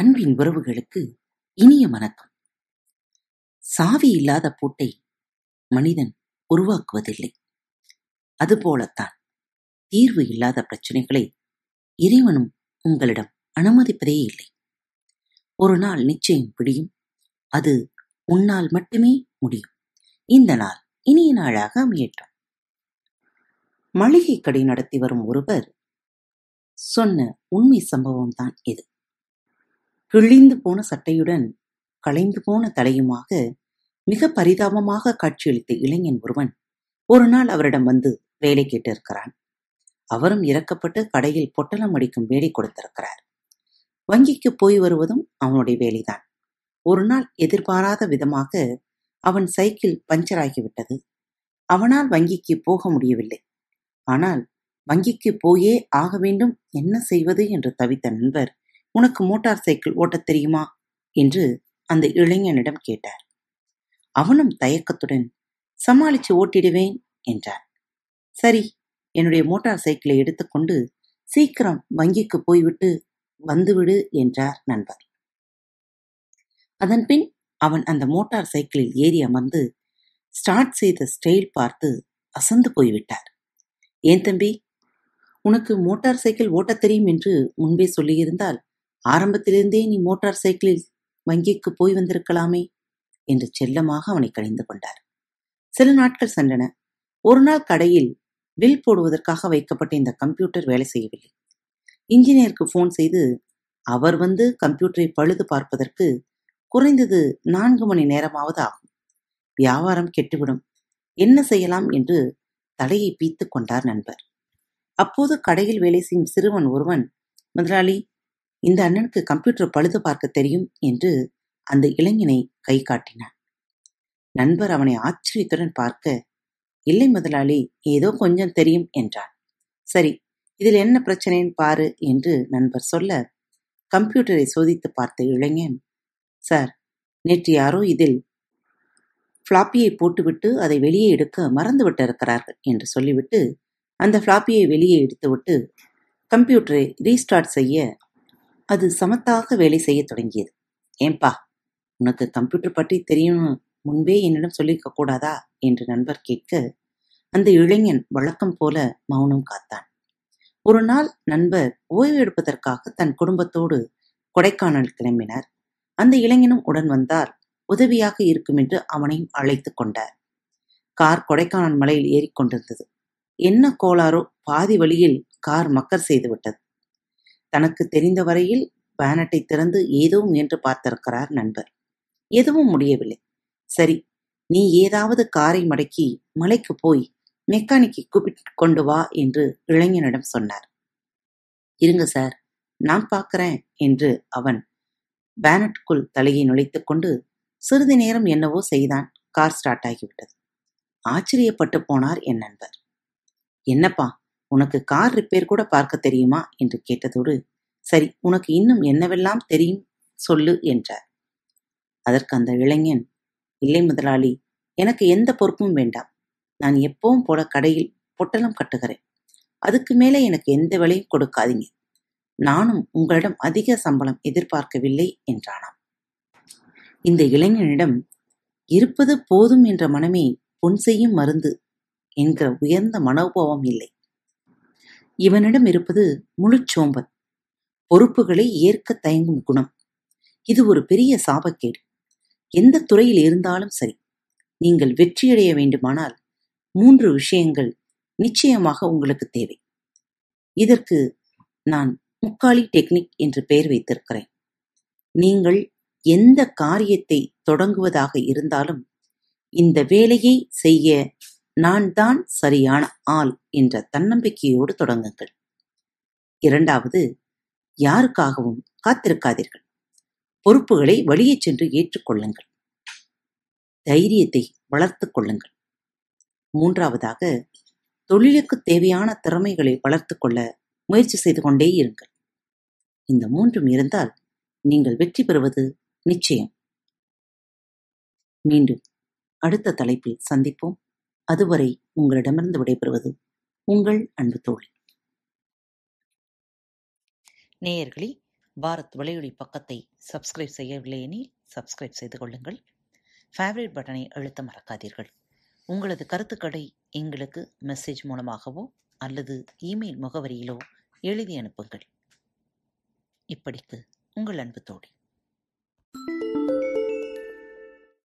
அன்பின் உறவுகளுக்கு இனிய வணக்கம். சாவி இல்லாத பூட்டை மனிதன் உருவாக்குவதில்லை. அதுபோலத்தான் தீர்வு இல்லாத பிரச்சனைகளை இறைவனும் உங்களிடம் அனுமதிப்பதே இல்லை. ஒரு நாள் நிச்சயம் பிடியும் அது உன்னால் மட்டுமே முடியும். இந்த நாள் இனிய நாளாக அமையட்டும். மளிகை கடை நடத்தி வரும் ஒருவர் சொன்ன உண்மை சம்பவம் தான் இது. கிழிந்து போன சட்டையுடன் களைந்து போன தலையுமாக மிக பரிதாபமாக காட்சியளித்த இளைஞன் ஒருவன் ஒரு நாள் அவரிடம் வந்து வேலை கேட்டிருக்கிறான். அவரும் இறக்கப்பட்டு கடையில் பொட்டலம் அடிக்கும் வேலை கொடுத்திருக்கிறார். வங்கிக்கு போய் வருவதும் அவனுடைய வேலைதான். ஒரு நாள் எதிர்பாராத விதமாக அவன் சைக்கிள் பஞ்சர் ஆகிவிட்டது. அவனால் வங்கிக்கு போக முடியவில்லை. ஆனால் வங்கிக்கு போயே ஆக வேண்டும் என்ன செய்வது என்று தவித்த நண்பர் உனக்கு மோட்டார் சைக்கிள் ஓட்டத் தெரியுமா? என்று அந்த இளைஞனிடம் கேட்டார். அவனும் தயக்கத்துடன் சமாளிச்சு ஓட்டிடுவேன் என்றான். சரி என்னுடைய மோட்டார் சைக்கிளை எடுத்துக்கொண்டு சீக்கிரம் வங்கிக்கு போய்விட்டு வந்துவிடு என்றார் நண்பர் அதன்பின் அவன் அந்த மோட்டார் சைக்கிளில் ஏறி அமர்ந்து ஸ்டார்ட் செய்த ஸ்டைல் பார்த்து அசந்து போய்விட்டார். ஏன் தம்பி உனக்கு மோட்டார் சைக்கிள் ஓட்டத் தெரியும் என்று முன்பே சொல்லியிருந்தால் ஆரம்பத்திலிருந்தே நீ மோட்டார் சைக்கிளில் வங்கிக்கு போய் வந்திருக்கலாமே என்று செல்லமாக அவனை கணிந்து கொண்டார். சில நாட்கள் சென்றன. ஒரு நாள் கடையில் பில் போடுவதற்காக வைக்கப்பட்ட இந்த கம்ப்யூட்டர் வேலை செய்யவில்லை. இன்ஜினியருக்கு போன் செய்து அவர் வந்து கம்ப்யூட்டரை பழுது பார்ப்பதற்கு குறைந்தது நான்கு மணி நேரமாவது ஆகும். வியாபாரம் கெட்டுவிடும். என்ன செய்யலாம் என்று தலையை பீத்து கொண்டார் நண்பர். அப்போது கடையில் வேலை செய்யும் சிறுவன் ஒருவன் முதலாளி இந்த அண்ணனுக்கு கம்ப்யூட்டர் பழுது பார்க்க தெரியும் என்று அந்த இளைஞனை கை காட்டினான். நண்பர் அவனை ஆச்சரியத்துடன் பார்க்க இல்லை முதலாளி ஏதோ கொஞ்சம் தெரியும் என்றான். சரி இதில் என்ன பிரச்சனைன்னு பாரு என்று நண்பர் சொல்ல கம்ப்யூட்டரை சோதித்து பார்த்த இளைஞன் சார் நேற்று யாரோ இதில் ஃப்ளாப்பியை போட்டுவிட்டு அதை வெளியே எடுக்க மறந்து விட்டு இருக்கிறார்கள் என்று சொல்லிவிட்டு அந்த ஃப்ளாப்பியை வெளியே எடுத்துவிட்டு கம்ப்யூட்டரை ரீஸ்டார்ட் செய்ய அது சமத்தாக வேலை செய்ய தொடங்கியது. ஏன்பா உனக்கு கம்ப்யூட்டர் பற்றி தெரியும்னு முன்பே என்னிடம் சொல்லியிருக்க கூடாதா? என்று நண்பர் கேட்க அந்த இளைஞன் வழக்கம் போல மௌனம் காத்தான். ஒரு நாள் நண்பர் ஓய்வு எடுப்பதற்காக தன் குடும்பத்தோடு கொடைக்கானல் கிளம்பினார். அந்த இளைஞனும் உடன் வந்தால் உதவியாக இருக்கும் என்று அவனையும் அழைத்துக் கொண்டார். கார் கொடைக்கானல் மலையில் ஏறிக்கொண்டிருந்தது என்ன கோளாரோ பாதி வழியில் கார் மக்கர் செய்துவிட்டது தனக்கு தெரிந்த வரையில் பேனட்டை திறந்து ஏதோ முயன்று பார்த்திருக்கிறார் நண்பர். எதுவும் முடியவில்லை. சரி நீ ஏதாவது காரை மடக்கி மலைக்கு போய் மெக்கானிக்கை கூப்பிட்டு கொண்டு வா என்று இளைஞனிடம் சொன்னார். இருங்க சார் நான் பார்க்கிறேன் என்று அவன் பேனட்டுக்குள் தலையை நுழைத்துக் கொண்டு சிறிது நேரம் என்னவோ செய்தான். கார் ஸ்டார்ட் ஆகிவிட்டது. ஆச்சரியப்பட்டு போனார் என் நண்பர். என்னப்பா உனக்கு கார் ரிப்பேர் கூட பார்க்க தெரியுமா? என்று கேட்டதோடு சரி உனக்கு இன்னும் என்னவெல்லாம் தெரியும்? சொல்லு என்றார். அதற்கு அந்த இளைஞன் இல்லை முதலாளி எனக்கு எந்த பொறுப்பும் வேண்டாம். நான் எப்பவும் போல கடையில் பொட்டலம் கட்டுகிறேன். அதுக்கு மேலே எனக்கு எந்த விலையும் கொடுக்காதீங்க. நானும் உங்களிடம் அதிக சம்பளம் எதிர்பார்க்கவில்லை என்றானாம். இந்த இளைஞனிடம் இருப்பது போதும் என்ற மனமே பொன் செய்யும் மருந்து என்கிற உயர்ந்த மனோபாவம் இல்லை. இவனிடம் இருப்பது முழுச்சோம்பல் பொறுப்புகளை ஏற்க தயங்கும் குணம். இது ஒரு பெரிய சாபக்கேடு. எந்த துறையில் இருந்தாலும் சரி நீங்கள் வெற்றியடைய வேண்டுமானால் மூன்று விஷயங்கள் நிச்சயமாக உங்களுக்கு தேவை. இதற்கு நான் முக்காலி டெக்னிக் என்று பெயர் வைத்திருக்கிறேன். நீங்கள் எந்த காரியத்தை தொடங்குவதாக இருந்தாலும் இந்த வேலையை செய்ய நான் தான் சரியான ஆள் என்ற தன்னம்பிக்கையோடு தொடங்குங்கள். இரண்டாவது யாருக்காகவும் காத்திருக்காதீர்கள். பொறுப்புகளை வழியே சென்று ஏற்றுக்கொள்ளுங்கள் தைரியத்தை வளர்த்துக் கொள்ளுங்கள். மூன்றாவதாக தொழிலுக்கு தேவையான திறமைகளை வளர்த்துக்கொள்ள முயற்சி செய்து கொண்டே இருங்கள். இந்த மூன்றும் இருந்தால் நீங்கள் வெற்றி பெறுவது நிச்சயம். மீண்டும் அடுத்த தலைப்பில் சந்திப்போம். அதுவரை உங்களிடமிருந்து விடைபெறுவது உங்கள் அன்பு தோழி. நேயர்களே பாரத் வலையொலி பக்கத்தை சப்ஸ்கிரைப் செய்யவில்லை எனில் சப்ஸ்கிரைப் செய்து கொள்ளுங்கள். ஃபேவரட் பட்டனை அழுத்த மறக்காதீர்கள். உங்களது கருத்துக்களை எங்களுக்கு மெசேஜ் மூலமாகவோ அல்லது இமெயில் முகவரியிலோ எழுதி அனுப்புங்கள். இப்படிக்கு உங்கள் அன்பு தோழி.